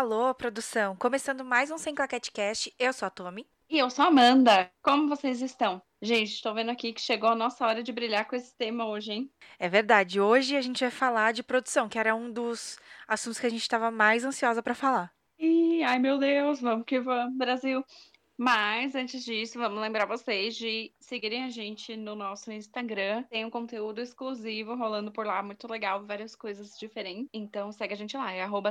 Alô, produção! Começando mais um Sem Claquete Cast, eu sou a Tommy. E eu sou a Amanda. Como vocês estão? Gente, estou vendo aqui que chegou a nossa hora de brilhar com esse tema hoje, hein? É verdade, hoje a gente vai falar de produção, que era um dos assuntos que a gente estava mais ansiosa para falar. Ih, ai meu Deus, vamos que vamos, Brasil! Mas antes disso, vamos lembrar vocês de seguirem a gente no nosso Instagram. Tem um conteúdo exclusivo rolando por lá, muito legal, várias coisas diferentes. Então segue a gente lá, é arroba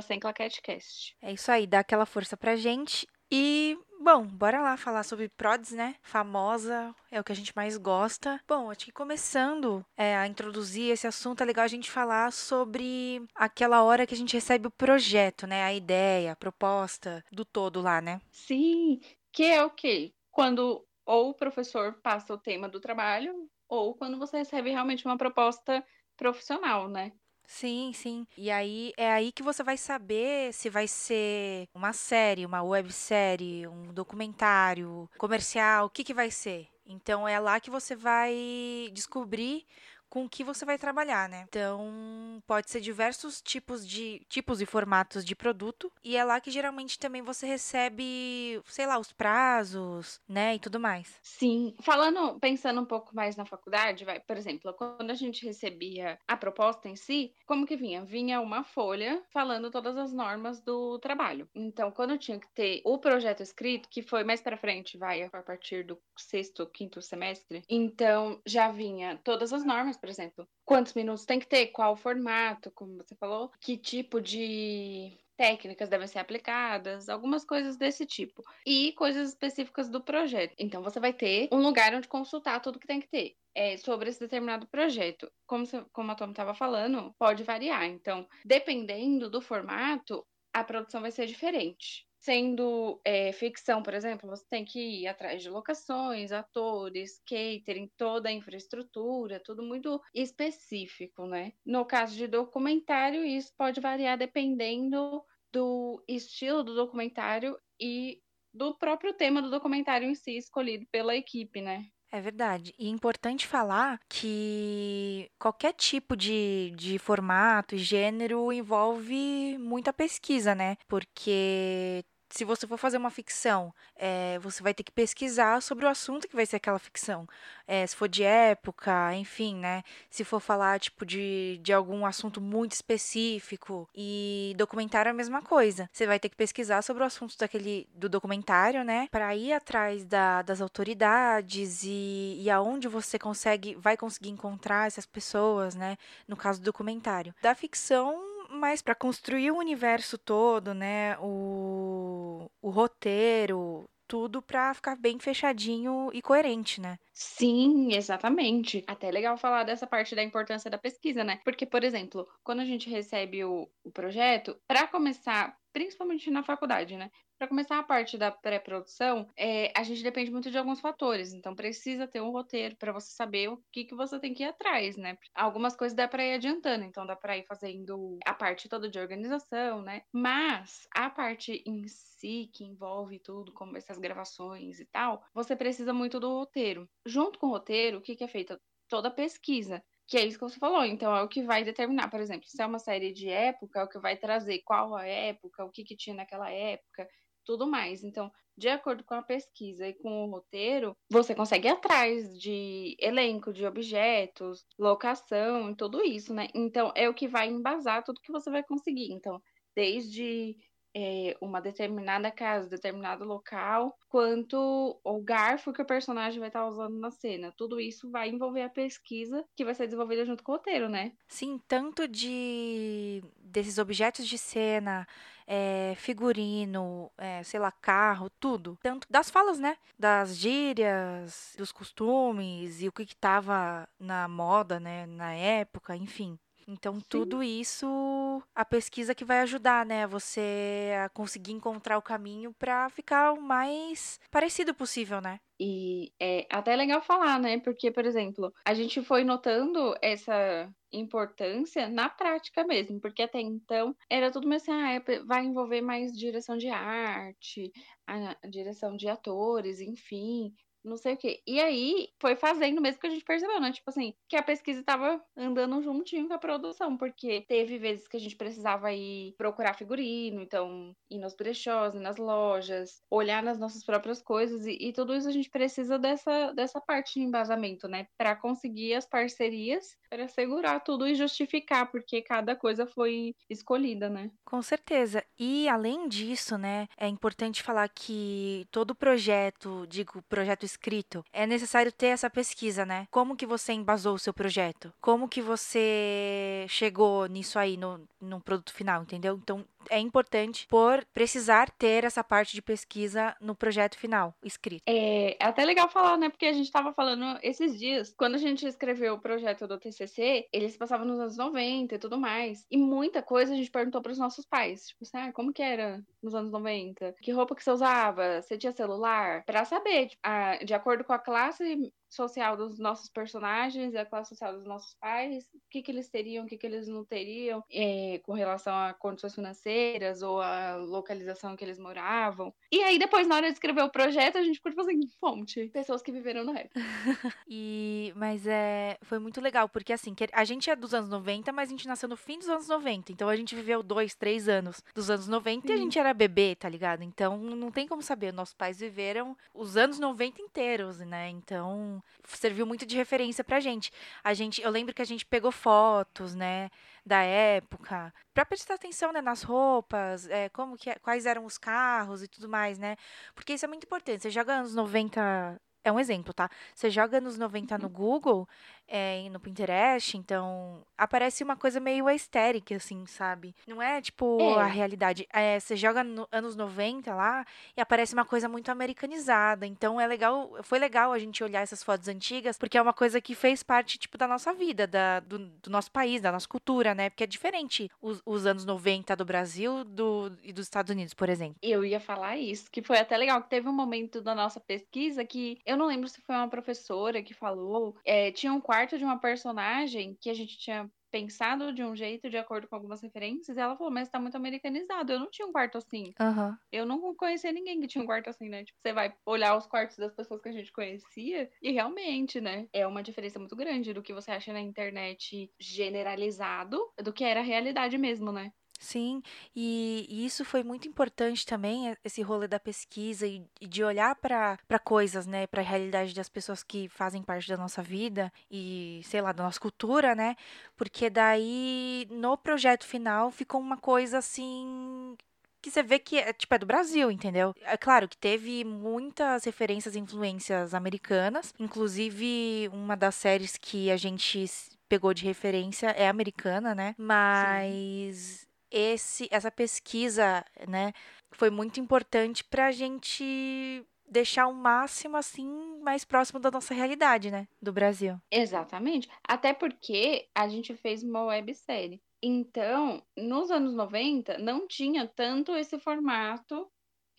É isso aí, dá aquela força pra gente. E, bom, bora lá falar sobre Prods, né? Famosa, é o que a gente mais gosta. Bom, acho que começando é, a introduzir esse assunto, é legal a gente falar sobre aquela hora que a gente recebe o projeto, né? A ideia, a proposta do todo lá, né? Sim, que é o quê? Quando ou o professor passa o tema do trabalho, ou quando você recebe realmente uma proposta profissional, né? Sim, sim. E aí é aí que você vai saber se vai ser uma série, uma websérie, um documentário, comercial, o que que vai ser. Então é lá que você vai descobrir com que você vai trabalhar, né? Então, pode ser diversos tipos de tipos e formatos de produto e é lá que geralmente também você recebe, sei lá, os prazos, né, e tudo mais. Sim, falando, pensando um pouco mais na faculdade, vai, por exemplo, quando a gente recebia a proposta em si, como que vinha? Vinha uma folha falando todas as normas do trabalho. Então, quando eu tinha que ter o projeto escrito, que foi mais para frente, vai a partir do sexto, quinto semestre, então já vinha todas as normas por exemplo, quantos minutos tem que ter, qual formato, como você falou, que tipo de técnicas devem ser aplicadas, algumas coisas desse tipo. E coisas específicas do projeto. Então, você vai ter um lugar onde consultar tudo que tem que ter. É, sobre esse determinado projeto. Como, como a Tom estava falando, pode variar. Então, dependendo do formato, a produção vai ser diferente. Sendo é, ficção, por exemplo, você tem que ir atrás de locações, atores, catering, toda a infraestrutura, tudo muito específico, né? No caso de documentário, isso pode variar dependendo do estilo do documentário e do próprio tema do documentário em si escolhido pela equipe, né? É verdade. E é importante falar que qualquer tipo de, de formato e gênero envolve muita pesquisa, né? Porque se você for fazer uma ficção, é, você vai ter que pesquisar sobre o assunto que vai ser aquela ficção. É, se for de época, enfim, né? Se for falar, tipo, de, de algum assunto muito específico. E documentário é a mesma coisa. Você vai ter que pesquisar sobre o assunto daquele, do documentário, né? Para ir atrás da, das autoridades e, e aonde você consegue, vai conseguir encontrar essas pessoas, né? No caso do documentário. Da ficção, mas para construir o universo todo, né? O, o roteiro, tudo para ficar bem fechadinho e coerente, né? Sim, exatamente. Até é legal falar dessa parte da importância da pesquisa, né? Porque, por exemplo, quando a gente recebe o, o projeto, para começar, principalmente na faculdade, né? Para começar a parte da pré-produção, é, a gente depende muito de alguns fatores. Então, precisa ter um roteiro para você saber o que, que você tem que ir atrás, né? Algumas coisas dá para ir adiantando, então dá para ir fazendo a parte toda de organização, né? Mas a parte em si, que envolve tudo, como essas gravações e tal, você precisa muito do roteiro. Junto com o roteiro, o que, que é feito? Toda a pesquisa. Que é isso que você falou. Então, é o que vai determinar, por exemplo, se é uma série de época, é o que vai trazer qual a época, o que, que tinha naquela época tudo mais. Então, de acordo com a pesquisa e com o roteiro, você consegue ir atrás de elenco, de objetos, locação, tudo isso, né? Então, é o que vai embasar tudo que você vai conseguir. Então, desde é, uma determinada casa, determinado local, quanto o garfo que o personagem vai estar usando na cena. Tudo isso vai envolver a pesquisa que vai ser desenvolvida junto com o roteiro, né? Sim, tanto de desses objetos de cena, é, figurino, é, sei lá, carro, tudo. Tanto das falas, né? Das gírias, dos costumes e o que estava na moda, né? Na época, enfim. Então, Sim. tudo isso, a pesquisa que vai ajudar, né? Você a conseguir encontrar o caminho para ficar o mais parecido possível, né? E é até legal falar, né? Porque, por exemplo, a gente foi notando essa importância na prática mesmo, porque até então era tudo mais assim, ah, é, vai envolver mais direção de arte, a, a direção de atores, enfim, não sei o quê. E aí foi fazendo mesmo que a gente percebeu, né? Tipo assim, que a pesquisa estava andando juntinho com a produção, porque teve vezes que a gente precisava ir procurar figurino, então ir nos brechós, ir nas lojas, olhar nas nossas próprias coisas, e, e tudo isso a gente precisa dessa, dessa parte de embasamento, né? Para conseguir as parcerias, para segurar tudo e justificar, porque cada coisa foi escolhida, né? Com certeza. E além disso, né, é importante falar que todo projeto, digo, projeto escrito, é necessário ter essa pesquisa, né? Como que você embasou o seu projeto? Como que você chegou nisso aí no, no produto final, entendeu? Então, é importante por precisar ter essa parte de pesquisa no projeto final, escrito. É, é até legal falar, né? Porque a gente estava falando esses dias, quando a gente escreveu o projeto do TCC, eles passavam nos anos 90 e tudo mais. E muita coisa a gente perguntou para os nossos pais. Tipo assim, ah, como que era nos anos 90? Que roupa que você usava? Você tinha celular? Para saber, tipo, a, de acordo com a classe social dos nossos personagens, a classe social dos nossos pais, o que, que eles teriam, o que, que eles não teriam é, com relação a condições financeiras ou a localização que eles moravam. E aí, depois, na hora de escrever o projeto, a gente ficou tipo assim, fonte, pessoas que viveram no rap. e, mas é, foi muito legal, porque assim, a gente é dos anos 90, mas a gente nasceu no fim dos anos 90, então a gente viveu dois, três anos dos anos 90 Sim. e a gente era bebê, tá ligado? Então não tem como saber, nossos pais viveram os anos 90 inteiros, né? Então serviu muito de referência pra gente. A gente, eu lembro que a gente pegou fotos, né, da época, para prestar atenção, né, nas roupas, é, como que, é, quais eram os carros e tudo mais, né? Porque isso é muito importante. Você joga anos 90 é um exemplo, tá? Você joga anos 90 no. Google, é, no Pinterest, então aparece uma coisa meio aesthetic, assim, sabe? Não é tipo é. a realidade. É, você joga no, anos 90 lá e aparece uma coisa muito americanizada. Então é legal, foi legal a gente olhar essas fotos antigas, porque é uma coisa que fez parte, tipo, da nossa vida, da, do, do nosso país, da nossa cultura, né? Porque é diferente os, os anos 90 do Brasil do, e dos Estados Unidos, por exemplo. Eu ia falar isso, que foi até legal, que teve um momento da nossa pesquisa que eu não lembro se foi uma professora que falou, é, tinha um quarto quarto de uma personagem que a gente tinha pensado de um jeito, de acordo com algumas referências, e ela falou, mas tá muito americanizado. Eu não tinha um quarto assim. Uhum. Eu não conhecia ninguém que tinha um quarto assim, né? Tipo, você vai olhar os quartos das pessoas que a gente conhecia, e realmente, né? É uma diferença muito grande do que você acha na internet generalizado do que era a realidade mesmo, né? Sim, e, e isso foi muito importante também, esse rolê da pesquisa e, e de olhar para coisas, né, para a realidade das pessoas que fazem parte da nossa vida e, sei lá, da nossa cultura, né? Porque daí no projeto final ficou uma coisa assim que você vê que é, tipo, é do Brasil, entendeu? É claro que teve muitas referências e influências americanas, inclusive uma das séries que a gente pegou de referência é americana, né? Mas Sim esse, essa pesquisa, né, foi muito importante para a gente deixar o máximo assim mais próximo da nossa realidade, né, do Brasil. Exatamente. Até porque a gente fez uma websérie. Então, nos anos 90, não tinha tanto esse formato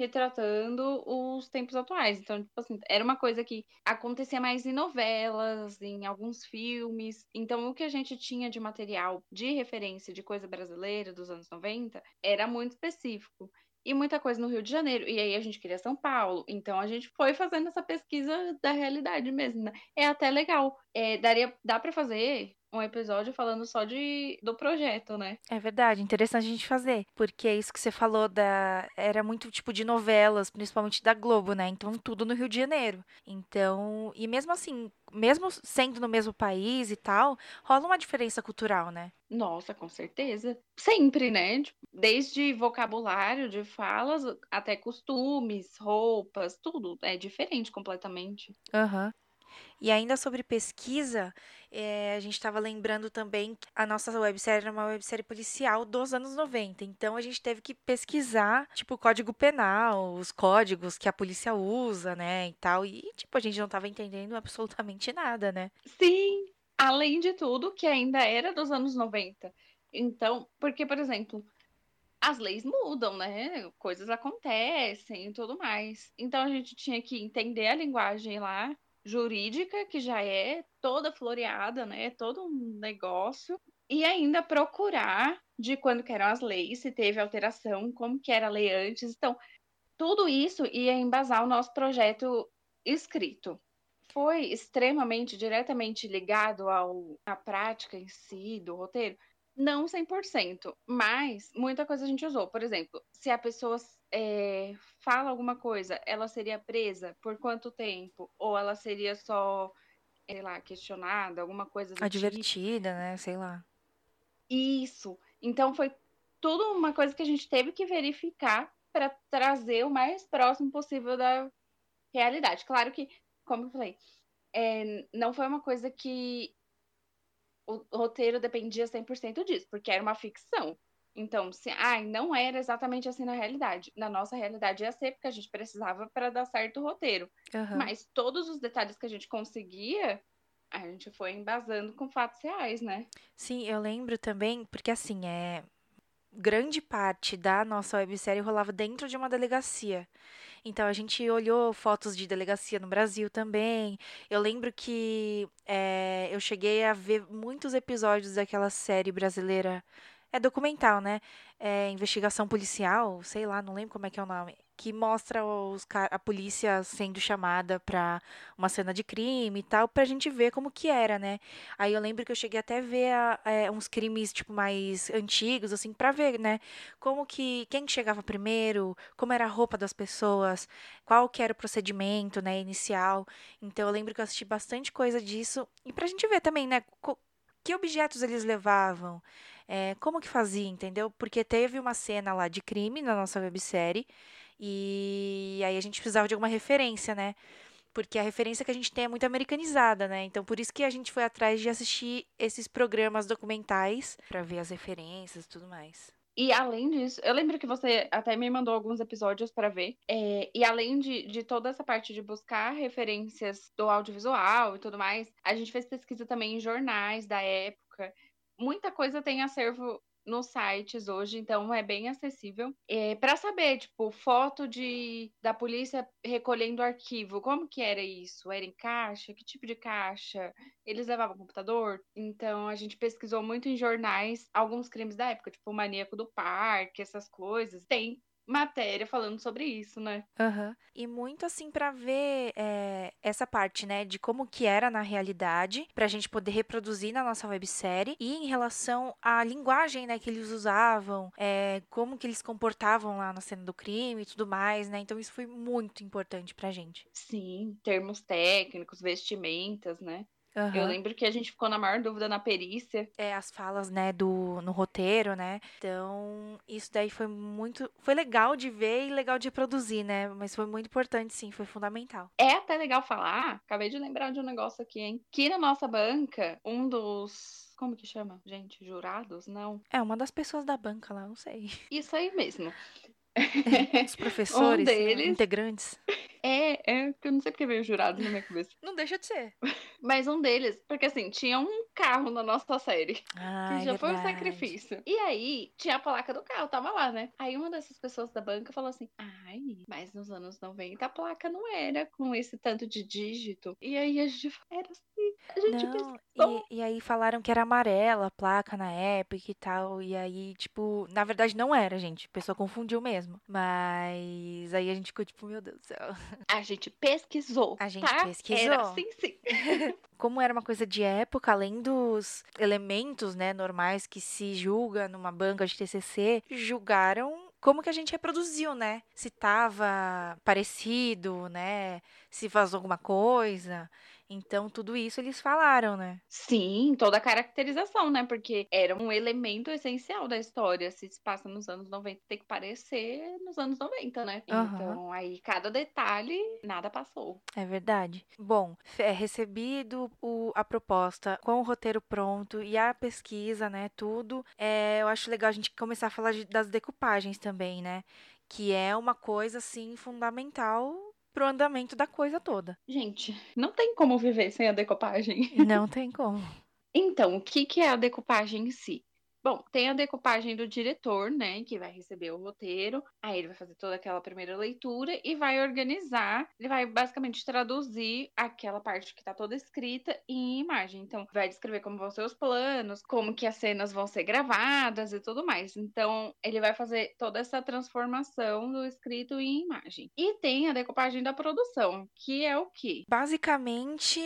retratando os tempos atuais. Então, tipo assim, era uma coisa que acontecia mais em novelas, em alguns filmes. Então, o que a gente tinha de material de referência de coisa brasileira dos anos 90 era muito específico e muita coisa no Rio de Janeiro. E aí a gente queria São Paulo. Então a gente foi fazendo essa pesquisa da realidade mesmo, né? É até legal. É, daria, dá para fazer um episódio falando só de do projeto, né? É verdade, interessante a gente fazer, porque é isso que você falou da era muito tipo de novelas, principalmente da Globo, né? Então tudo no Rio de Janeiro. Então, e mesmo assim, mesmo sendo no mesmo país e tal, rola uma diferença cultural, né? Nossa, com certeza. Sempre, né? Tipo, desde vocabulário de falas até costumes, roupas, tudo é diferente completamente. Aham. Uhum. E ainda sobre pesquisa, é, a gente estava lembrando também que a nossa websérie era uma websérie policial dos anos 90. Então a gente teve que pesquisar, tipo, o código penal, os códigos que a polícia usa, né, e tal. E, tipo, a gente não estava entendendo absolutamente nada, né? Sim, além de tudo, que ainda era dos anos 90. Então, porque, por exemplo, as leis mudam, né? Coisas acontecem e tudo mais. Então a gente tinha que entender a linguagem lá jurídica, que já é toda floreada, né? Todo um negócio. E ainda procurar de quando que eram as leis, se teve alteração, como que era a lei antes. Então, tudo isso ia embasar o nosso projeto escrito foi extremamente, diretamente ligado ao, à prática em si do roteiro, não 100%, mas muita coisa a gente usou. Por exemplo, se a pessoa é, fala alguma coisa, ela seria presa por quanto tempo? Ou ela seria só, sei lá, questionada, alguma coisa do Advertida, tipo. né? Sei lá. Isso. Então foi tudo uma coisa que a gente teve que verificar para trazer o mais próximo possível da realidade. Claro que, como eu falei, é, não foi uma coisa que o roteiro dependia 100% disso, porque era uma ficção. Então, se, ai, não era exatamente assim na realidade. Na nossa realidade ia ser, porque a gente precisava para dar certo o roteiro. Uhum. Mas todos os detalhes que a gente conseguia, a gente foi embasando com fatos reais, né? Sim, eu lembro também, porque assim, é grande parte da nossa websérie rolava dentro de uma delegacia. Então a gente olhou fotos de delegacia no Brasil também. Eu lembro que é, eu cheguei a ver muitos episódios daquela série brasileira. É documental, né? É, investigação policial, sei lá, não lembro como é que é o nome que mostra os, a polícia sendo chamada para uma cena de crime e tal, pra gente ver como que era, né? Aí eu lembro que eu cheguei até a ver é, uns crimes, tipo, mais antigos, assim, pra ver, né? Como que, quem chegava primeiro, como era a roupa das pessoas, qual que era o procedimento, né, inicial. Então eu lembro que eu assisti bastante coisa disso, e pra gente ver também, né, que objetos eles levavam, é, como que fazia, entendeu? Porque teve uma cena lá de crime na nossa websérie, e aí a gente precisava de alguma referência, né? Porque a referência que a gente tem é muito americanizada, né? Então por isso que a gente foi atrás de assistir esses programas documentais para ver as referências e tudo mais. E além disso, eu lembro que você até me mandou alguns episódios para ver. É, e além de, de toda essa parte de buscar referências do audiovisual e tudo mais, a gente fez pesquisa também em jornais da época. Muita coisa tem acervo nos sites hoje, então é bem acessível. É, para saber, tipo, foto de da polícia recolhendo arquivo, como que era isso? Era em caixa? Que tipo de caixa? Eles levavam computador? Então a gente pesquisou muito em jornais alguns crimes da época, tipo o maníaco do parque, essas coisas. Tem matéria falando sobre isso, né? Uhum. E muito assim para ver é, essa parte, né, de como que era na realidade, pra gente poder reproduzir na nossa websérie e em relação à linguagem, né, que eles usavam, é, como que eles se comportavam lá na cena do crime e tudo mais, né? Então isso foi muito importante pra gente. Sim, termos técnicos, vestimentas, né? Uhum. Eu lembro que a gente ficou na maior dúvida na perícia. É, as falas, né, do, no roteiro, né? Então, isso daí foi muito. Foi legal de ver e legal de produzir, né? Mas foi muito importante, sim, foi fundamental. É até legal falar, acabei de lembrar de um negócio aqui, hein? Que na nossa banca, um dos como que chama? Gente, jurados? Não. É, uma das pessoas da banca lá, não sei. Isso aí mesmo. Os professores, um deles... integrantes. É, é, eu não sei porque veio jurado na minha cabeça. Não deixa de ser. Mas um deles, porque assim, tinha um carro na nossa série. Ah, que é já verdade. foi um sacrifício. E aí, tinha a placa do carro, tava lá, né? Aí uma dessas pessoas da banca falou assim: ai, mas nos anos 90 a placa não era com esse tanto de dígito. E aí a gente era assim. A gente não, e, e aí falaram que era amarela a placa na época e tal. E aí, tipo, na verdade não era, gente. A pessoa confundiu mesmo. Mas aí a gente ficou tipo, meu Deus do céu. A gente pesquisou. A gente tá? pesquisou. Era sim, sim. Como era uma coisa de época, além dos elementos, né, normais que se julga numa banca de TCC, julgaram como que a gente reproduziu, né? Se tava parecido, né? Se vazou alguma coisa. Então, tudo isso eles falaram, né? Sim, toda a caracterização, né? Porque era um elemento essencial da história. Se se passa nos anos 90, tem que parecer nos anos 90, né? Uhum. Então, aí cada detalhe, nada passou. É verdade. Bom, é recebido o, a proposta com o roteiro pronto e a pesquisa, né? Tudo. É, eu acho legal a gente começar a falar de, das decupagens também, né? Que é uma coisa, assim, fundamental pro andamento da coisa toda. Gente, não tem como viver sem a decupagem. Não tem como. Então, o que, que é a decupagem em si? Bom, tem a decupagem do diretor, né, que vai receber o roteiro, aí ele vai fazer toda aquela primeira leitura e vai organizar, ele vai basicamente traduzir aquela parte que tá toda escrita em imagem. Então, vai descrever como vão ser os planos, como que as cenas vão ser gravadas e tudo mais. Então, ele vai fazer toda essa transformação do escrito em imagem. E tem a decupagem da produção, que é o quê? Basicamente,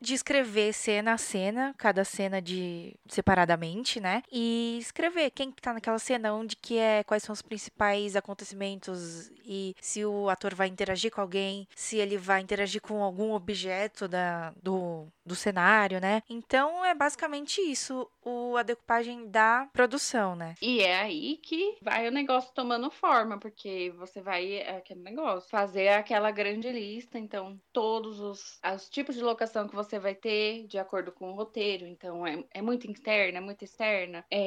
descrever cena a cena, cada cena de separadamente, né? E escrever. Quem que tá naquela cena, onde que é, quais são os principais acontecimentos? E se o ator vai interagir com alguém, se ele vai interagir com algum objeto da, do, do cenário, né? Então é basicamente isso, o, a decupagem da produção, né? E é aí que vai o negócio tomando forma, porque você vai, é aquele negócio, fazer aquela grande lista, então todos os, os tipos de locação que você vai ter de acordo com o roteiro, então é, é muito interna, é muito externa, é,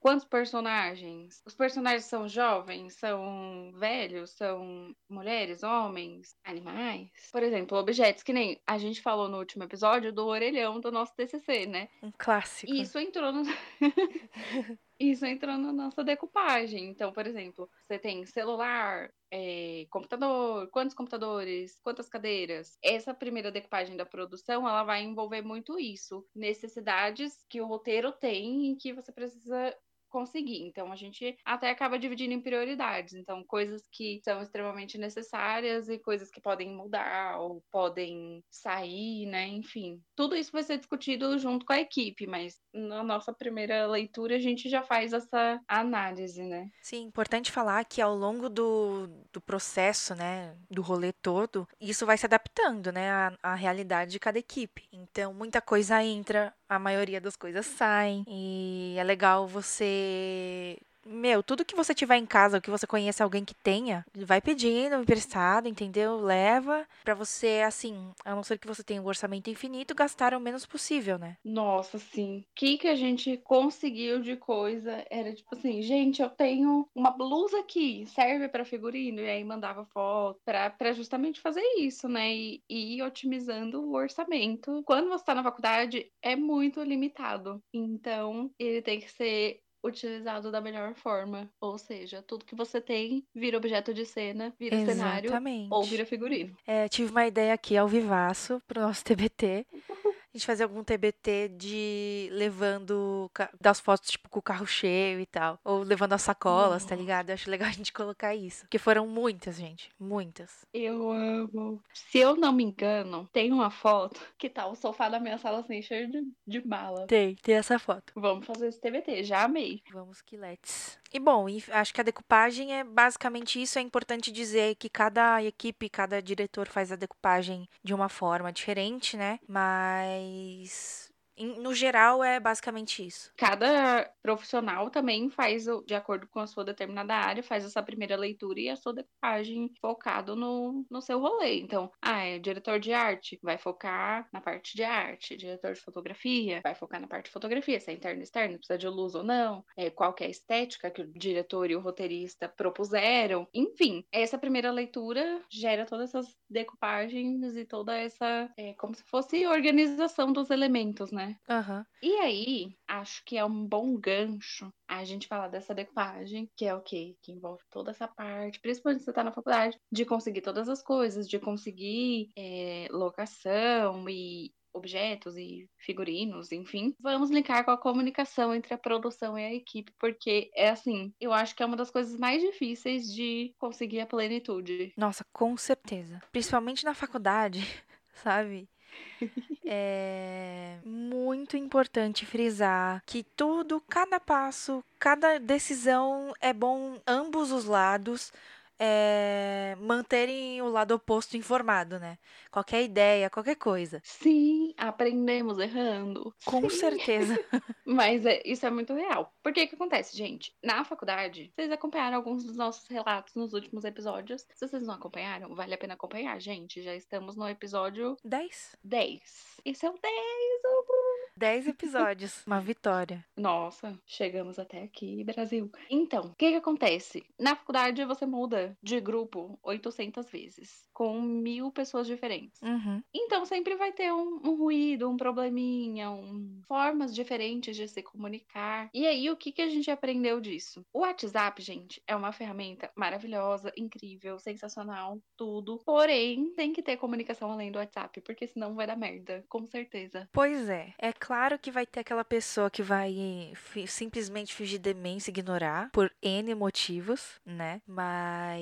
quantos personagens? Os personagens são jovens, são velhos, são mulheres, homens, animais? Por exemplo, objetos que nem a gente falou no último episódio do orelhão do nosso TCC, né? Um clássico. Isso entrou no... Isso entrou na nossa decupagem. Então, por exemplo, você tem celular, é, computador, quantos computadores, quantas cadeiras. Essa primeira decupagem da produção, ela vai envolver muito isso, necessidades que o roteiro tem e que você precisa conseguir. Então a gente até acaba dividindo em prioridades. Então, coisas que são extremamente necessárias e coisas que podem mudar ou podem sair, né? Enfim, tudo isso vai ser discutido junto com a equipe, mas na nossa primeira leitura a gente já faz essa análise, né? Sim, importante falar que ao longo do, do processo, né, do rolê todo, isso vai se adaptando, né, à, à realidade de cada equipe. Então, muita coisa entra, a maioria das coisas saem, e é legal você meu, tudo que você tiver em casa, ou que você conheça alguém que tenha, vai pedindo emprestado, entendeu? Leva para você, assim, a não ser que você tenha um orçamento infinito, gastar o menos possível, né? Nossa, sim. O que que a gente conseguiu de coisa era tipo assim, gente, eu tenho uma blusa aqui, serve para figurino, e aí mandava foto para justamente fazer isso, né? E, e ir otimizando o orçamento. Quando você tá na faculdade, é muito limitado. Então, ele tem que ser utilizado da melhor forma. Ou seja, tudo que você tem vira objeto de cena, vira Exatamente. cenário ou vira figurino. É, tive uma ideia aqui ao vivaço pro nosso TBT. A gente fazer algum TBT de levando das fotos, tipo, com o carro cheio e tal. Ou levando as sacolas, tá ligado? Eu acho legal a gente colocar isso. Porque foram muitas, gente. Muitas. Eu amo. Se eu não me engano, tem uma foto que tá o sofá da minha sala assim, cheio de, de mala. Tem, tem essa foto. Vamos fazer esse TBT, já amei. Vamos que let's. E bom, acho que a decupagem é basicamente isso. É importante dizer que cada equipe, cada diretor faz a decupagem de uma forma diferente, né? Mas no geral é basicamente isso. Cada profissional também faz, de acordo com a sua determinada área, faz essa primeira leitura e a sua decupagem focado no, no seu rolê. Então, ah, é diretor de arte, vai focar na parte de arte. Diretor de fotografia, vai focar na parte de fotografia, se é interno ou externo, precisa de luz ou não, é, qual é a estética que o diretor e o roteirista propuseram. Enfim, essa primeira leitura gera todas essas decupagens e toda essa, é, como se fosse organização dos elementos, né? Aham. E aí, acho que é um bom gancho a gente falar dessa decupagem, que é o quê? Que envolve toda essa parte, principalmente se você tá na faculdade, de conseguir todas as coisas, de conseguir é, locação e objetos e figurinos, enfim. Vamos linkar com a comunicação entre a produção e a equipe, porque é assim, eu acho que é uma das coisas mais difíceis de conseguir a plenitude. Nossa, com certeza. Principalmente na faculdade, sabe? É muito importante frisar que tudo, cada passo, cada decisão é bom ambos os lados é, manterem o lado oposto informado, né? Qualquer ideia, qualquer coisa. Sim, aprendemos errando. Com Sim. certeza. Mas é- isso é muito real. Por que que acontece, gente? Na faculdade, vocês acompanharam alguns dos nossos relatos nos últimos episódios. Se vocês não acompanharam, vale a pena acompanhar, gente. Já estamos no episódio 10. 10. Esse é o 10. uhul. 10 episódios. Uma vitória. Nossa, chegamos até aqui, Brasil. Então, o que que acontece? Na faculdade você muda de grupo 800 vezes, com mil pessoas diferentes. Uhum. Então sempre vai ter um, um ruído, um probleminha, um, formas diferentes de se comunicar. E aí, o que, que a gente aprendeu disso? O WhatsApp, gente, é uma ferramenta maravilhosa, incrível, sensacional, tudo. Porém, tem que ter comunicação além do WhatsApp, porque senão vai dar merda, com certeza. Pois é. É claro que vai ter aquela pessoa que vai simplesmente fingir demência, ignorar, por N motivos, né? Mas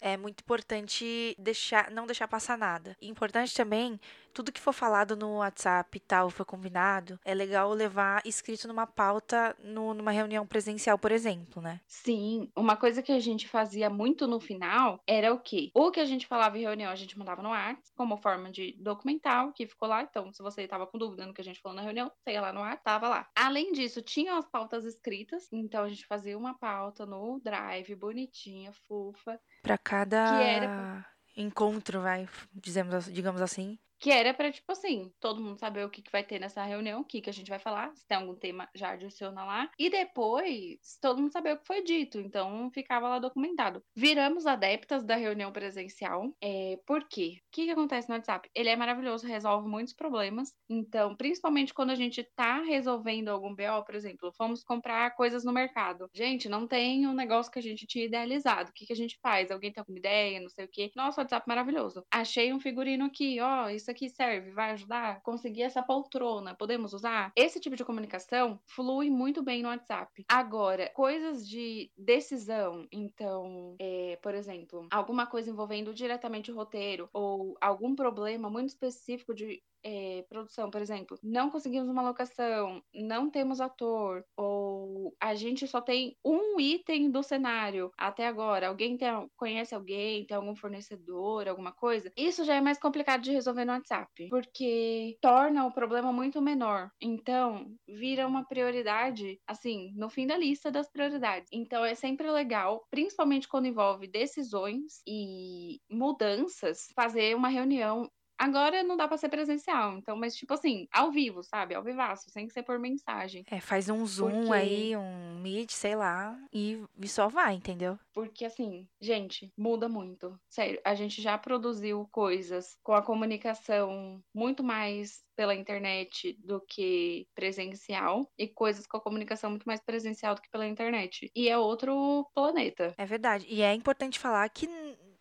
é muito importante deixar, não deixar passar nada. Importante também, tudo que for falado no WhatsApp e tal, foi combinado, é legal levar escrito numa pauta no- numa reunião presencial, por exemplo, né? Sim, uma coisa que a gente fazia muito no final era o quê? O que a gente falava em reunião, a gente mandava no WhatsApp, como forma de documentar o que ficou lá. Então, se você estava com dúvida no que a gente falou na reunião, você ia lá no WhatsApp, tava lá. Além disso, tinham as pautas escritas, então a gente fazia uma pauta no Drive, bonitinha, fofa, Pra cada Que era encontro, vai, dizemos, digamos assim. Que era pra, tipo assim, todo mundo saber o que, que vai ter nessa reunião, o que, que a gente vai falar, se tem algum tema, já adiciona lá. E depois, todo mundo saber o que foi dito, então ficava lá documentado. Viramos adeptas da reunião presencial, é, por quê? O que, que acontece no WhatsApp? Ele é maravilhoso, resolve muitos problemas, então, principalmente quando a gente tá resolvendo algum BO, por exemplo, fomos comprar coisas no mercado. Gente, não tem um negócio que a gente tinha idealizado, o que, que a gente faz? Alguém tem alguma ideia, não sei o quê? Nossa, WhatsApp maravilhoso. Achei um figurino aqui, ó, isso aqui serve, vai ajudar? Consegui essa poltrona, podemos usar? Esse tipo de comunicação flui muito bem no WhatsApp. Agora, coisas de decisão, então, é, por exemplo, alguma coisa envolvendo diretamente o roteiro ou algum problema muito específico de é, produção, por exemplo, não conseguimos uma locação, não temos ator, ou a gente só tem um item do cenário até agora. Alguém tem, conhece alguém, tem algum fornecedor, alguma coisa? Isso já é mais complicado de resolver no WhatsApp, porque torna o problema muito menor. Então, vira uma prioridade, assim, no fim da lista das prioridades. Então, é sempre legal, principalmente quando envolve decisões e mudanças, fazer uma reunião Agora não dá pra ser presencial, então, mas tipo assim, ao vivo, sabe? Ao vivaço, sem ser por mensagem. É, faz um Zoom Porque- aí, um Meet, sei lá, e, e só vai, entendeu? Porque assim, gente, muda muito. Sério, a gente já produziu coisas com a comunicação muito mais pela internet do que presencial e coisas com a comunicação muito mais presencial do que pela internet. E é outro planeta. É verdade. E é importante falar que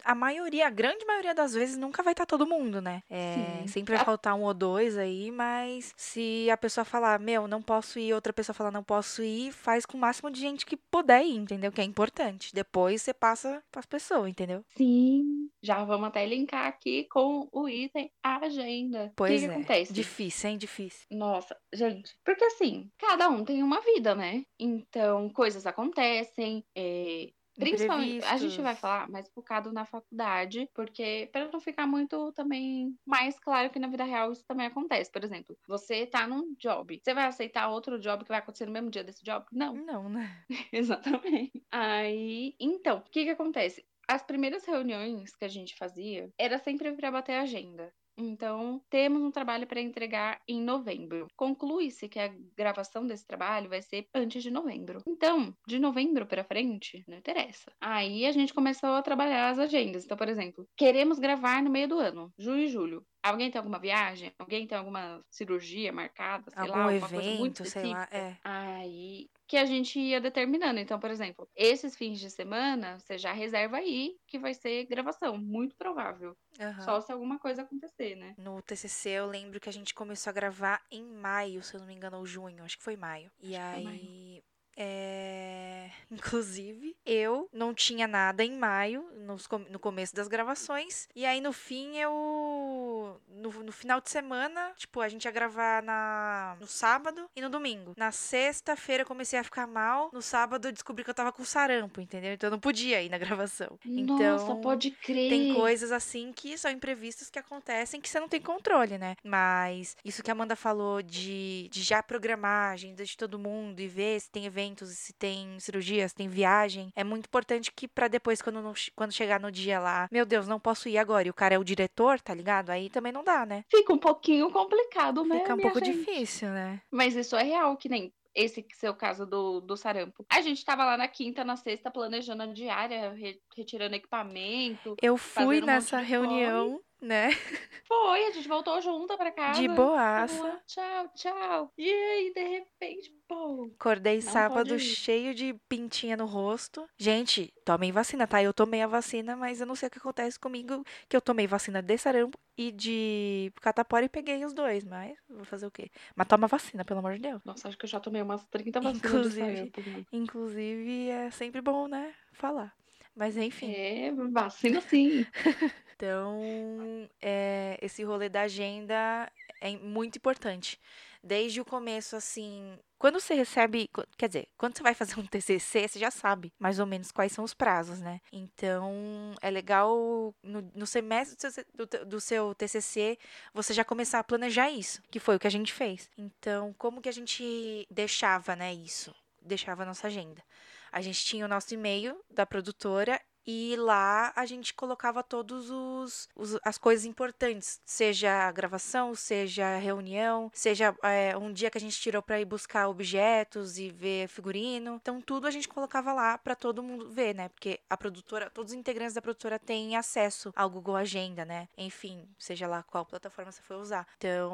a maioria, a grande maioria das vezes, nunca vai estar todo mundo, né? É, sempre vai faltar um ou dois aí, mas se a pessoa falar, meu, não posso ir, outra pessoa falar, não posso ir, faz com o máximo de gente que puder ir, entendeu? Que é importante. Depois você passa pras pessoas, entendeu? Sim. Já vamos até linkar aqui com o item agenda. Pois o que, que é. acontece? Difícil, hein? Difícil. Nossa, gente, porque assim, cada um tem uma vida, né? Então, coisas acontecem, é, Principalmente, a gente vai falar mais focado na faculdade, porque para não ficar muito também mais claro que na vida real isso também acontece. Por exemplo, você tá num job, você vai aceitar outro job que vai acontecer no mesmo dia desse job? Não, Não, né? exatamente. Aí, então, o que que acontece? As primeiras reuniões que a gente fazia era sempre para bater a agenda. Então, temos um trabalho para entregar em novembro. Conclui-se que a gravação desse trabalho vai ser antes de novembro. Então, de novembro para frente, não interessa. Aí a gente começou a trabalhar as agendas. Então, por exemplo, queremos gravar no meio do ano, junho e julho. Alguém tem alguma viagem? Alguém tem alguma cirurgia marcada? Sei lá, Algum alguma coisa muito evento, sei lá. É. Aí que a gente ia determinando. Então, por exemplo, esses fins de semana, você já reserva aí que vai ser gravação, muito provável. Aham. Só se alguma coisa acontecer, né? No TCC eu lembro que a gente começou a gravar em maio, se eu não me engano, ou junho, acho que foi maio. E Acho aí, é... inclusive, eu não tinha nada em maio, nos no começo das gravações, e aí no fim eu, no, no final de semana, tipo, a gente ia gravar na, no sábado e no domingo. Na sexta-feira eu comecei a ficar mal, no sábado eu descobri que eu tava com sarampo, entendeu? Então eu não podia ir na gravação. Nossa, Então, pode crer. tem coisas assim que são imprevistos que acontecem que você não tem controle, né? Mas isso que a Amanda falou de, de já programar a agenda de todo mundo e ver se tem eventos, se tem cirurgias, se tem viagem, é muito importante que pra depois, quando, não- quando chegar no dia lá, meu Deus, não posso ir agora, e o cara é o diretor, tá ligado? Aí também não dá, né? Fica um pouquinho complicado, né? Fica um pouco gente? difícil, né? Mas isso é real, que nem esse seu caso do, do sarampo. A gente tava lá na quinta, na sexta, planejando a diária, re, retirando equipamento. Eu fui um nessa reunião. Corre né? Foi, a gente voltou junta pra casa. De boaça. tchau, tchau. E aí, de repente, pô. Acordei sábado cheio de pintinha no rosto. Gente, tomem vacina, tá? Eu tomei a vacina, mas eu não sei o que acontece comigo, que eu tomei vacina de sarampo e de catapora e peguei os dois, mas vou fazer o quê? Mas toma vacina, pelo amor de Deus. Nossa, acho que eu já tomei umas 30 vacinas inclusive, sarampo, né? Inclusive, é sempre bom, né, falar. Mas enfim. É, vacina sim. Então, é, esse rolê da agenda é muito importante. Desde o começo, assim, quando você recebe, quer dizer, quando você vai fazer um TCC, você já sabe mais ou menos quais são os prazos, né? Então, é legal no, no semestre do, do, do, seu TCC você já começar a planejar isso, que foi o que a gente fez. Então, como que a gente deixava, né, isso? Deixava a nossa agenda. A gente tinha o nosso e-mail da produtora e lá a gente colocava todos os, os, as coisas importantes, seja a gravação, seja a reunião, seja é, um dia que a gente tirou para ir buscar objetos e ver figurino. Então tudo a gente colocava lá para todo mundo ver, né? Porque a produtora, todos os integrantes da produtora têm acesso ao Google Agenda, né? Enfim, seja lá qual plataforma você for usar. Então,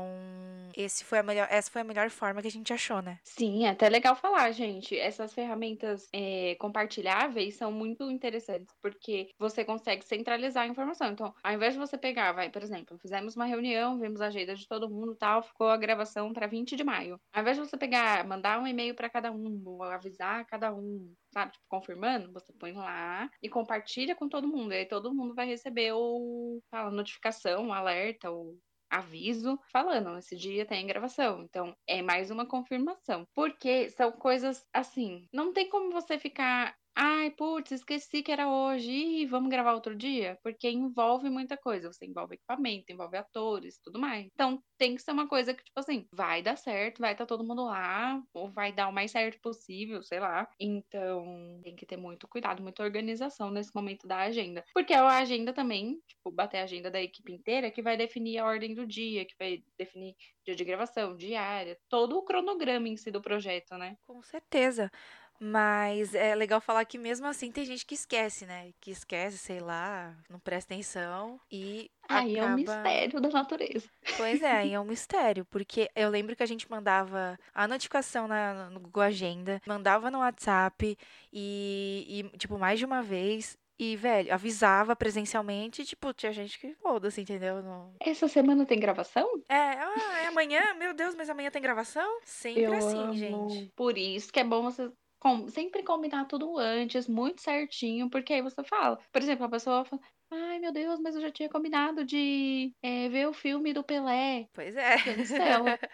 esse foi a melhor, essa foi a melhor forma que a gente achou, né? Sim, é até legal falar, gente. Essas ferramentas é, compartilháveis são muito interessantes porque você consegue centralizar a informação. Então, ao invés de você pegar, vai, por exemplo, fizemos uma reunião, vimos a agenda de todo mundo tal, ficou a gravação para 20 de maio. Ao invés de você pegar, mandar um e-mail para cada um, avisar cada um, sabe, tipo, confirmando, você põe lá e compartilha com todo mundo. E aí todo mundo vai receber o, a notificação, o alerta, o aviso falando, esse dia tem gravação. Então, é mais uma confirmação. Porque são coisas assim, não tem como você ficar Ai, putz, esqueci que era hoje. Ih, vamos gravar outro dia? Porque envolve muita coisa. Você envolve equipamento, envolve atores, tudo mais. Então, tem que ser uma coisa que, tipo assim, vai dar certo, vai estar tá todo mundo lá, ou vai dar o mais certo possível, sei lá. Então, tem que ter muito cuidado, muita organização nesse momento da agenda. Porque a agenda também, tipo, bater a agenda da equipe inteira, que vai definir a ordem do dia, que vai definir dia de gravação, diária, todo o cronograma em si do projeto, né? Com certeza. Mas é legal falar que mesmo assim tem gente que esquece, né? Que esquece, sei lá, não presta atenção e. Aí acaba... é um mistério da natureza. Pois é, aí é um mistério, porque eu lembro que a gente mandava a notificação na, no Google Agenda, mandava no WhatsApp e, e tipo, mais de uma vez. E, velho, avisava presencialmente, tipo, tinha gente que foda-se, entendeu? Não... Essa semana tem gravação? É, ah, é amanhã? Meu Deus, mas amanhã tem gravação? Sempre eu assim, amo. gente. Por isso que é bom você com, sempre combinar tudo antes, muito certinho, porque aí você fala. Por exemplo, a pessoa fala, ai meu Deus, mas eu já tinha combinado de é, ver o filme do Pelé. Pois é.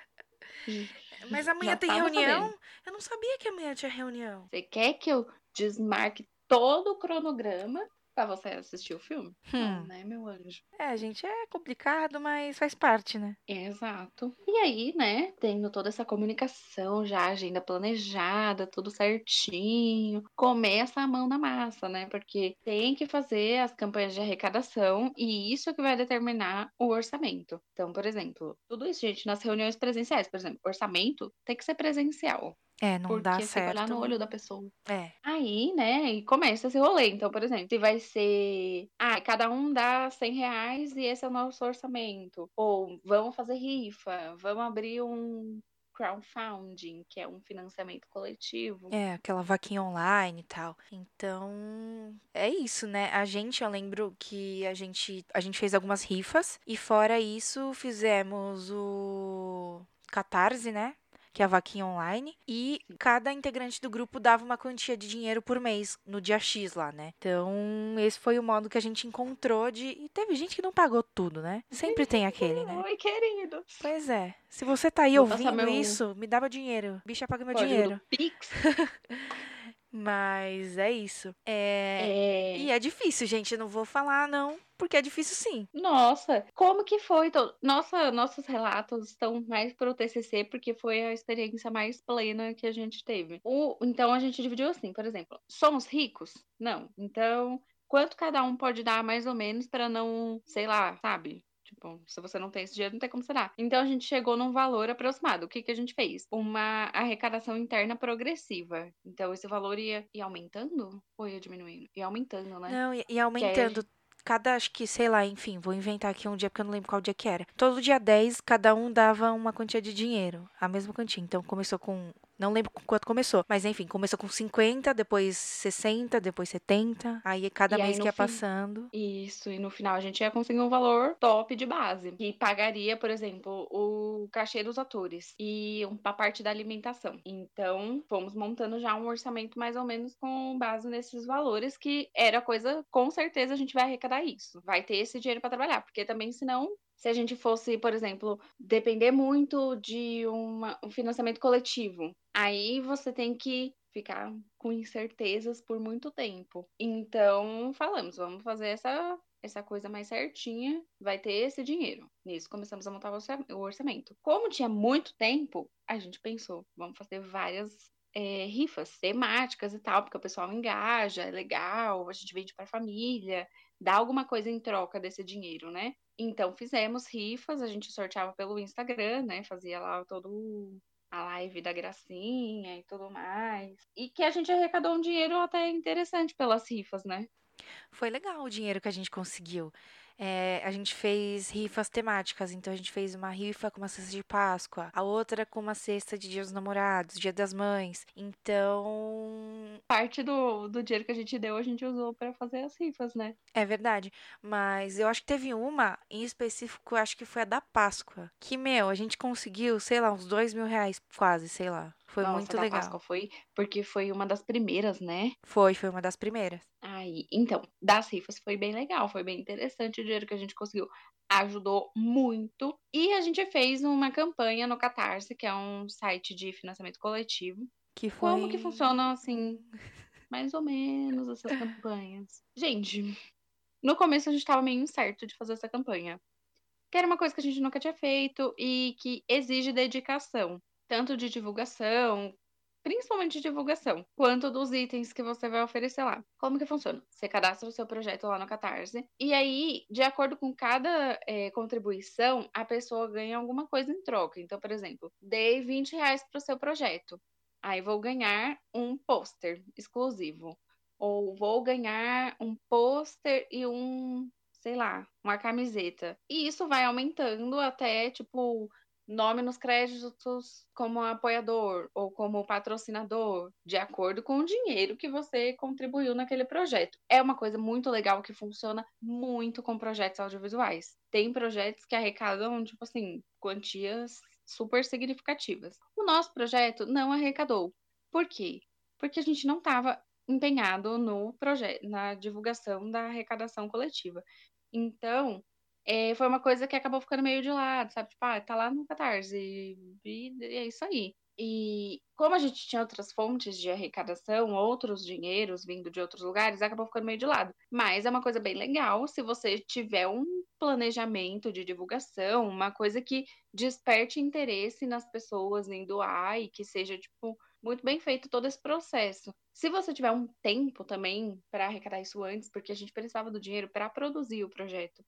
mas amanhã tem reunião? Sabendo. Eu não sabia que amanhã tinha reunião. Você quer que eu desmarque todo o cronograma pra você assistir o filme? Hum. Não, né, meu anjo? É, gente, é complicado, mas faz parte, né? Exato. E aí, né, tendo toda essa comunicação já, agenda planejada, tudo certinho, começa a mão na massa, né? Porque tem que fazer as campanhas de arrecadação e isso é que vai determinar o orçamento. Então, por exemplo, tudo isso, gente, nas reuniões presenciais, por exemplo, orçamento tem que ser presencial. É, não porque dá você certo. olhar no olho da pessoa. É. Aí, né, e começa esse rolê. Então, por exemplo, se vai ser. Ah, cada um dá 100 reais e esse é o nosso orçamento. Ou vamos fazer rifa, vamos abrir um crowdfunding, que é um financiamento coletivo. É, aquela vaquinha online e tal. Então, é isso, né? A gente, eu lembro que a gente, a gente fez algumas rifas e fora isso, fizemos o Catarse, né? Que é a vaquinha online, e cada integrante do grupo dava uma quantia de dinheiro por mês no dia X lá, né? Então, esse foi o modo que a gente encontrou de. E teve gente que não pagou tudo, né? Sempre tem aquele, né? Oi, querido. Pois é. Se você tá aí Vou ouvindo meu... isso, me dá meu dinheiro. Bicha, paga meu Pode dinheiro. Pix. Mas é isso. É... é... E é difícil, gente. Eu não vou falar, não, porque é difícil sim. Nossa, como que foi? Então, nossa, nossos relatos estão mais pro TCC, porque foi a experiência mais plena que a gente teve. O... Então, a gente dividiu assim, por exemplo, somos ricos? Não. Então, quanto cada um pode dar mais ou menos para não, sei lá, sabe? Bom, se você não tem esse dinheiro, não tem como dar. Então a gente chegou num valor aproximado. O que, que a gente fez? Uma arrecadação interna progressiva. Então esse valor ia, ia aumentando ou ia diminuindo? Ia aumentando, né? Não, ia aumentando cada, acho que, sei lá, enfim, vou inventar aqui um dia porque eu não lembro qual dia que era. Todo dia 10, cada um dava uma quantia de dinheiro, a mesma quantia. Então começou com não lembro quanto começou, mas enfim, começou com 50, depois 60, depois 70. Aí cada e mês aí, que ia fim... passando. Isso, e no final a gente ia conseguir um valor top de base, que pagaria, por exemplo, o cachê dos atores e uma parte da alimentação. Então, fomos montando já um orçamento mais ou menos com base nesses valores, que era coisa, com certeza a gente vai arrecadar isso. Vai ter esse dinheiro para trabalhar, porque também senão se a gente fosse, por exemplo, depender muito de uma, um financiamento coletivo, aí você tem que ficar com incertezas por muito tempo. Então, falamos, vamos fazer essa essa coisa mais certinha, vai ter esse dinheiro. Nisso começamos a montar o orçamento. Como tinha muito tempo, a gente pensou, vamos fazer várias é, rifas temáticas e tal, porque o pessoal engaja, é legal, a gente vende para família, dá alguma coisa em troca desse dinheiro, né? Então fizemos rifas, a gente sorteava pelo Instagram, né? Fazia lá todo a live da gracinha e tudo mais. E que a gente arrecadou um dinheiro até interessante pelas rifas, né? Foi legal o dinheiro que a gente conseguiu. É, a gente fez rifas temáticas, então a gente fez uma rifa com uma cesta de Páscoa, a outra com uma cesta de Dia dos Namorados, Dia das Mães. Então. Parte do, do dinheiro que a gente deu, a gente usou para fazer as rifas, né? É verdade. Mas eu acho que teve uma em específico, acho que foi a da Páscoa. Que, meu, a gente conseguiu, sei lá, uns dois mil reais, quase, sei lá. Foi Nossa, muito legal. Páscoa foi porque foi uma das primeiras, né? Foi, foi uma das primeiras. Aí, então, das rifas foi bem legal, foi bem interessante o dinheiro que a gente conseguiu. Ajudou muito. E a gente fez uma campanha no Catarse, que é um site de financiamento coletivo. Que foi... Como que funcionam, assim, mais ou menos essas campanhas? Gente, no começo a gente tava meio incerto de fazer essa campanha. Que era uma coisa que a gente nunca tinha feito e que exige dedicação tanto de divulgação, principalmente de divulgação, quanto dos itens que você vai oferecer lá. Como que funciona? Você cadastra o seu projeto lá no Catarse, e aí, de acordo com cada é, contribuição, a pessoa ganha alguma coisa em troca. Então, por exemplo, dei 20 reais para o seu projeto, aí vou ganhar um pôster exclusivo. Ou vou ganhar um pôster e um, sei lá, uma camiseta. E isso vai aumentando até, tipo, nome nos créditos como apoiador ou como patrocinador, de acordo com o dinheiro que você contribuiu naquele projeto. É uma coisa muito legal que funciona muito com projetos audiovisuais. Tem projetos que arrecadam, tipo assim, quantias super significativas. O nosso projeto não arrecadou. Por quê? Porque a gente não estava empenhado no projeto, na divulgação da arrecadação coletiva. Então, é, foi uma coisa que acabou ficando meio de lado, sabe? Tipo, ah, tá lá no Catarse e, e é isso aí. E como a gente tinha outras fontes de arrecadação, outros dinheiros vindo de outros lugares, acabou ficando meio de lado. Mas é uma coisa bem legal se você tiver um planejamento de divulgação, uma coisa que desperte interesse nas pessoas em doar e que seja, tipo, muito bem feito todo esse processo. Se você tiver um tempo também para arrecadar isso antes, porque a gente precisava do dinheiro para produzir o projeto.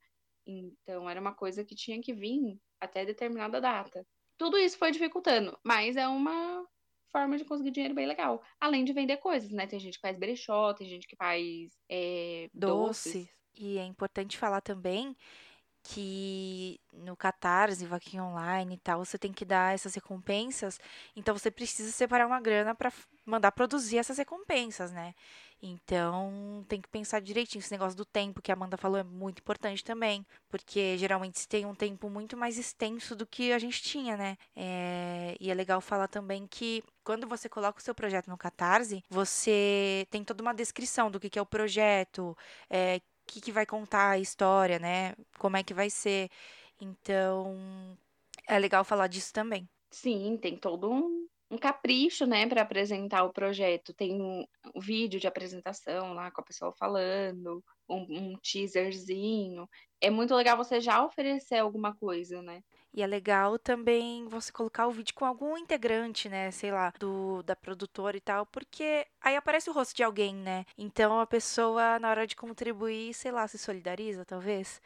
Então, era uma coisa que tinha que vir até determinada data. Tudo isso foi dificultando, mas é uma forma de conseguir dinheiro bem legal. Além de vender coisas, né? Tem gente que faz brechó, tem gente que faz é, doces. E é importante falar também que no Catarse, vaquinha online e tal, você tem que dar essas recompensas. Então você precisa separar uma grana para mandar produzir essas recompensas, né? Então tem que pensar direitinho. Esse negócio do tempo que a Amanda falou é muito importante também, porque geralmente se tem um tempo muito mais extenso do que a gente tinha, né? É... E é legal falar também que quando você coloca o seu projeto no Catarse, você tem toda uma descrição do que, é o projeto, é, que, que vai contar a história, né? Como é que vai ser. Então, é legal falar disso também. Sim, tem todo um, um capricho, né, para apresentar o projeto. Tem um, vídeo de apresentação lá com a pessoa falando, um, um teaserzinho. É muito legal você já oferecer alguma coisa, né? E é legal também você colocar o vídeo com algum integrante, né? Sei lá, do da produtora e tal, porque aí aparece o rosto de alguém, né? Então a pessoa, na hora de contribuir, sei lá, se solidariza, talvez.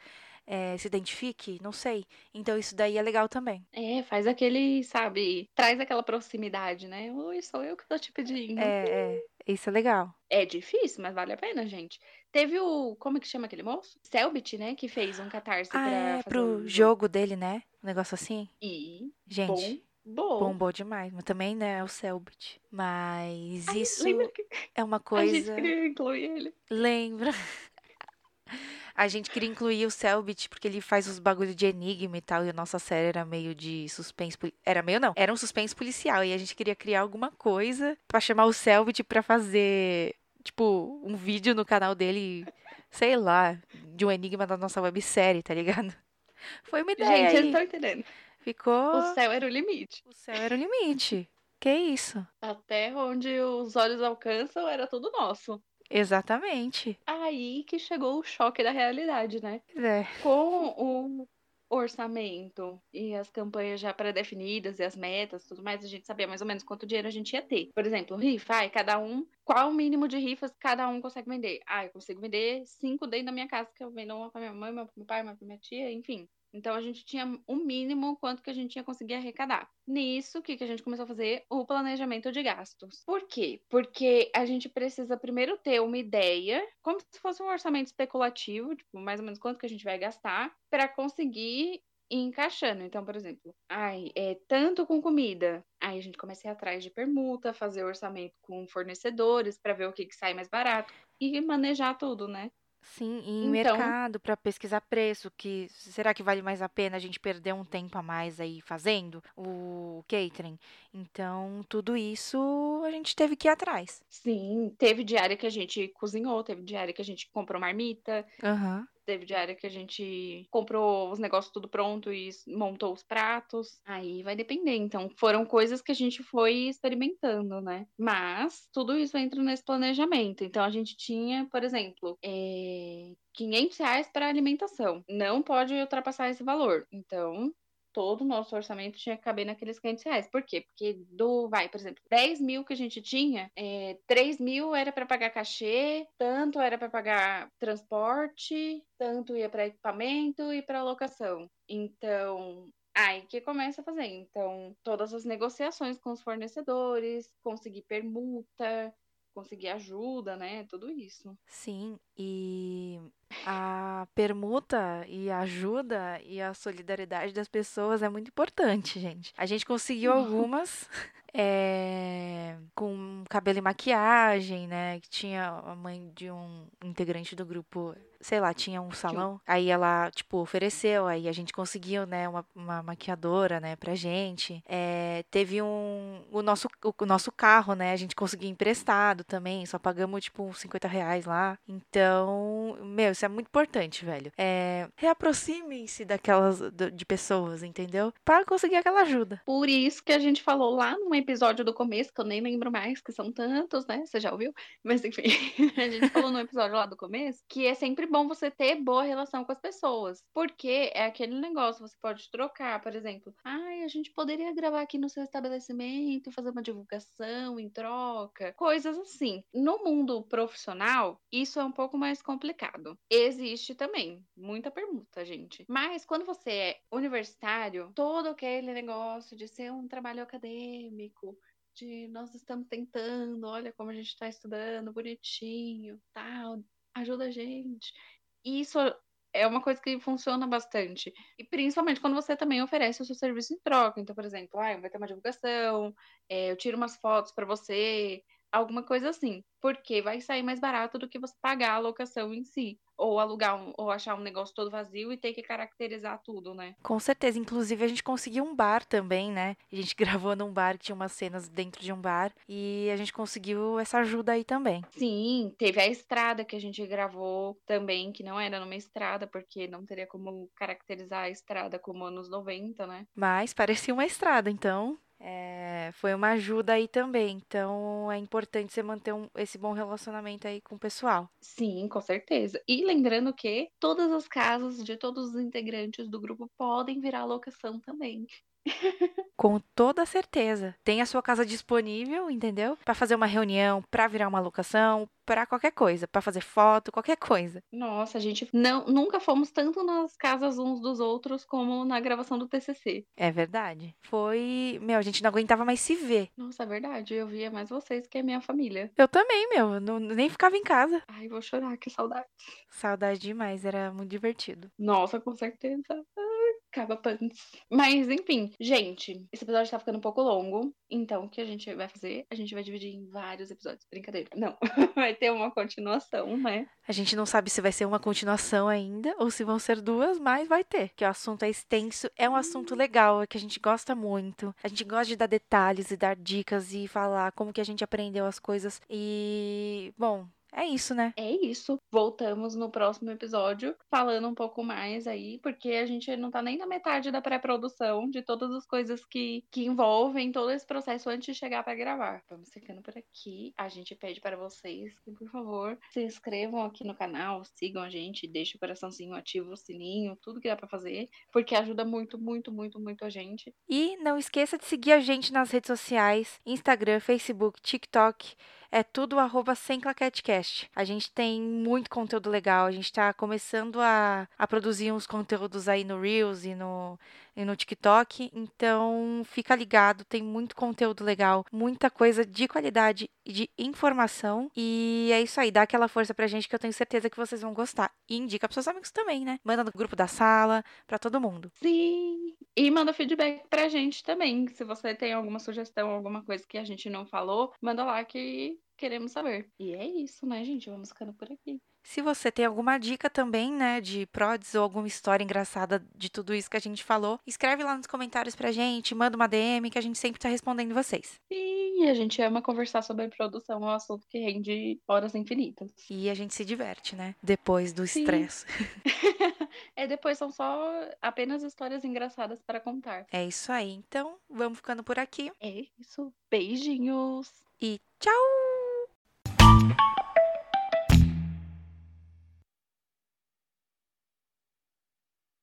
É, se identifique, não sei. Então isso daí é legal também. É, faz aquele, sabe, traz aquela proximidade, né? Oi, sou eu que tô te pedindo. É, é, isso é legal. É difícil, mas vale a pena, gente. Teve o. Como é que chama aquele moço? Selbit, né? Que fez um catarse ah, pra. É, pro um jogo dele, né? Um negócio assim. E. Gente, Bom. bombou demais. Mas também, né, é o Selbit. Mas Ai, isso que é uma a gente coisa. queria incluir ele? Lembra? A gente queria incluir o Selbit porque ele faz os bagulho de enigma e tal, e a nossa série era meio de suspense. Era meio não, era um suspense policial. E a gente queria criar alguma coisa pra chamar o Selbit pra fazer, tipo, um vídeo no canal dele, sei lá, de um enigma da nossa websérie, tá ligado? Foi uma ideia. Gente, vocês aí. estão entendendo. Ficou. O céu era o limite. O céu era o limite. Que isso? Até onde os olhos alcançam era tudo nosso. Exatamente. Aí que chegou o choque da realidade, né? É. Com o orçamento e as campanhas já pré-definidas e as metas, tudo mais, a gente sabia mais ou menos quanto dinheiro a gente ia ter. Por exemplo, rifa, ai, cada um, qual o mínimo de rifas cada um consegue vender? Ah, eu consigo vender cinco dentro da minha casa, que eu vendo uma pra minha mãe, uma pro meu pai, uma pra minha tia, enfim. Então a gente tinha o mínimo quanto que a gente ia conseguir arrecadar. Nisso, o que, que a gente começou a fazer? O planejamento de gastos. Por quê? Porque a gente precisa primeiro ter uma ideia, como se fosse um orçamento especulativo, tipo, mais ou menos quanto que a gente vai gastar, para conseguir ir encaixando. Então, por exemplo, ai, é tanto com comida. Aí a gente começa a ir atrás de permuta, fazer orçamento com fornecedores para ver o que, que sai mais barato e manejar tudo, né? Sim, e em Então- mercado para pesquisar preço, que será que vale mais a pena a gente perder um tempo a mais aí fazendo o catering? Então, tudo isso a gente teve que ir atrás. Sim, teve diária que a gente cozinhou, teve diária que a gente comprou marmita, Aham. Teve diária que a gente comprou os negócios tudo pronto e montou os pratos. Aí vai depender. Então, foram coisas que a gente foi experimentando, né? Mas tudo isso entra nesse planejamento. Então, a gente tinha, por exemplo, é, 500 reais para alimentação. Não pode ultrapassar esse valor. Então, todo o nosso orçamento tinha que caber naqueles 500 reais. Por quê? Porque do, vai, por exemplo, 10 mil que a gente tinha, é, 3 mil era para pagar cachê, tanto era para pagar transporte, tanto ia para equipamento e para locação. Então, aí que começa a fazer. Então, todas as negociações com os fornecedores, conseguir permuta, conseguir ajuda, né? Tudo isso. Sim, e a permuta e a ajuda e a solidariedade das pessoas é muito importante, gente. A gente conseguiu algumas é, com cabelo e maquiagem, né? Que tinha a mãe de um integrante do grupo, sei lá, tinha um salão. Aí ela, tipo, ofereceu, aí a gente conseguiu, né, uma, uma maquiadora, né, pra gente. É, teve um. O nosso, o nosso carro, né? A gente conseguiu emprestado também, só pagamos, tipo, uns 50 reais lá. Então, meu, isso é muito importante, velho. É, reaproximem-se daquelas de pessoas, entendeu? Para conseguir aquela ajuda. Por isso que a gente falou lá num episódio do começo, que eu nem lembro mais, que são tantos, né? Você já ouviu? Mas enfim, a gente falou no episódio lá do começo que é sempre bom você ter boa relação com as pessoas. Porque é aquele negócio, você pode trocar, por exemplo, ai, a gente poderia gravar aqui no seu estabelecimento, fazer uma divulgação em troca, coisas assim. No mundo profissional, isso é um pouco mais complicado. Existe também muita permuta, gente. Mas quando você é universitário, todo aquele negócio de ser um trabalho acadêmico, de nós estamos tentando, olha como a gente está estudando, bonitinho, tal, ajuda a gente. Isso é uma coisa que funciona bastante. E principalmente quando você também oferece o seu serviço em troca. Então, por exemplo, ah, vai ter uma divulgação, é, eu tiro umas fotos para você, alguma coisa assim. Porque vai sair mais barato do que você pagar a locação em si. Ou alugar um, ou achar um negócio todo vazio e ter que caracterizar tudo, né? Com certeza. Inclusive, a gente conseguiu um bar também, né? A gente gravou num bar que tinha umas cenas dentro de um bar. E a gente conseguiu essa ajuda aí também. Sim, teve a estrada que a gente gravou também, que não era numa estrada, porque não teria como caracterizar a estrada como anos 90, né? Mas parecia uma estrada, então. É, foi uma ajuda aí também. Então é importante você manter um- esse bom relacionamento aí com o pessoal. Sim, com certeza. E lembrando que todas as casas de todos os integrantes do grupo podem virar locação também. Com toda certeza. Tem a sua casa disponível, entendeu? Para fazer uma reunião, para virar uma locação, para qualquer coisa, para fazer foto, qualquer coisa. Nossa, a gente não, nunca fomos tanto nas casas uns dos outros como na gravação do TCC. É verdade. Foi, meu, a gente não aguentava mais se ver. Nossa, é verdade. Eu via mais vocês que a minha família. Eu também, meu, eu não, nem ficava em casa. Ai, vou chorar, que saudade. Saudade demais, era muito divertido. Nossa, com certeza. Caba pants. Mas, enfim, gente, esse episódio tá ficando um pouco longo. Então, o que a gente vai fazer? A gente vai dividir em vários episódios. Brincadeira. Não. vai ter uma continuação, né? A gente não sabe se vai ser uma continuação ainda ou se vão ser duas, mas vai ter. Que o assunto é extenso, é um assunto legal, é que a gente gosta muito. A gente gosta de dar detalhes e dar dicas e falar como que a gente aprendeu as coisas. E, bom, é isso, né? É isso. Voltamos no próximo episódio falando um pouco mais aí, porque a gente não tá nem na metade da pré-produção de todas as coisas que, que envolvem todo esse processo antes de chegar para gravar. Vamos ficando por aqui. A gente pede para vocês que, por favor, se inscrevam aqui no canal, sigam a gente, deixem o coraçãozinho ativo, o sininho, tudo que dá para fazer, porque ajuda muito, muito, muito, muito a gente. E não esqueça de seguir a gente nas redes sociais: Instagram, Facebook, TikTok é tudo arroba sem claquetecast. A gente tem muito conteúdo legal, a gente está começando a, a produzir uns conteúdos aí no Reels e no, e no TikTok, então fica ligado, tem muito conteúdo legal, muita coisa de qualidade e de informação. E é isso aí, dá aquela força pra gente que eu tenho certeza que vocês vão gostar. E indica pros seus amigos também, né? Manda no grupo da sala, pra todo mundo. Sim! E manda feedback pra gente também. Se você tem alguma sugestão, alguma coisa que a gente não falou, manda lá que queremos saber. E é isso, né, gente? Vamos ficando por aqui. Se você tem alguma dica também, né, de prods ou alguma história engraçada de tudo isso que a gente falou, escreve lá nos comentários pra gente, manda uma DM que a gente sempre tá respondendo vocês. E a gente ama conversar sobre produção, é um assunto que rende horas infinitas. E a gente se diverte, né? Depois do estresse. é, depois são só apenas histórias engraçadas para contar. É isso aí. Então, vamos ficando por aqui. É isso. Beijinhos. E tchau!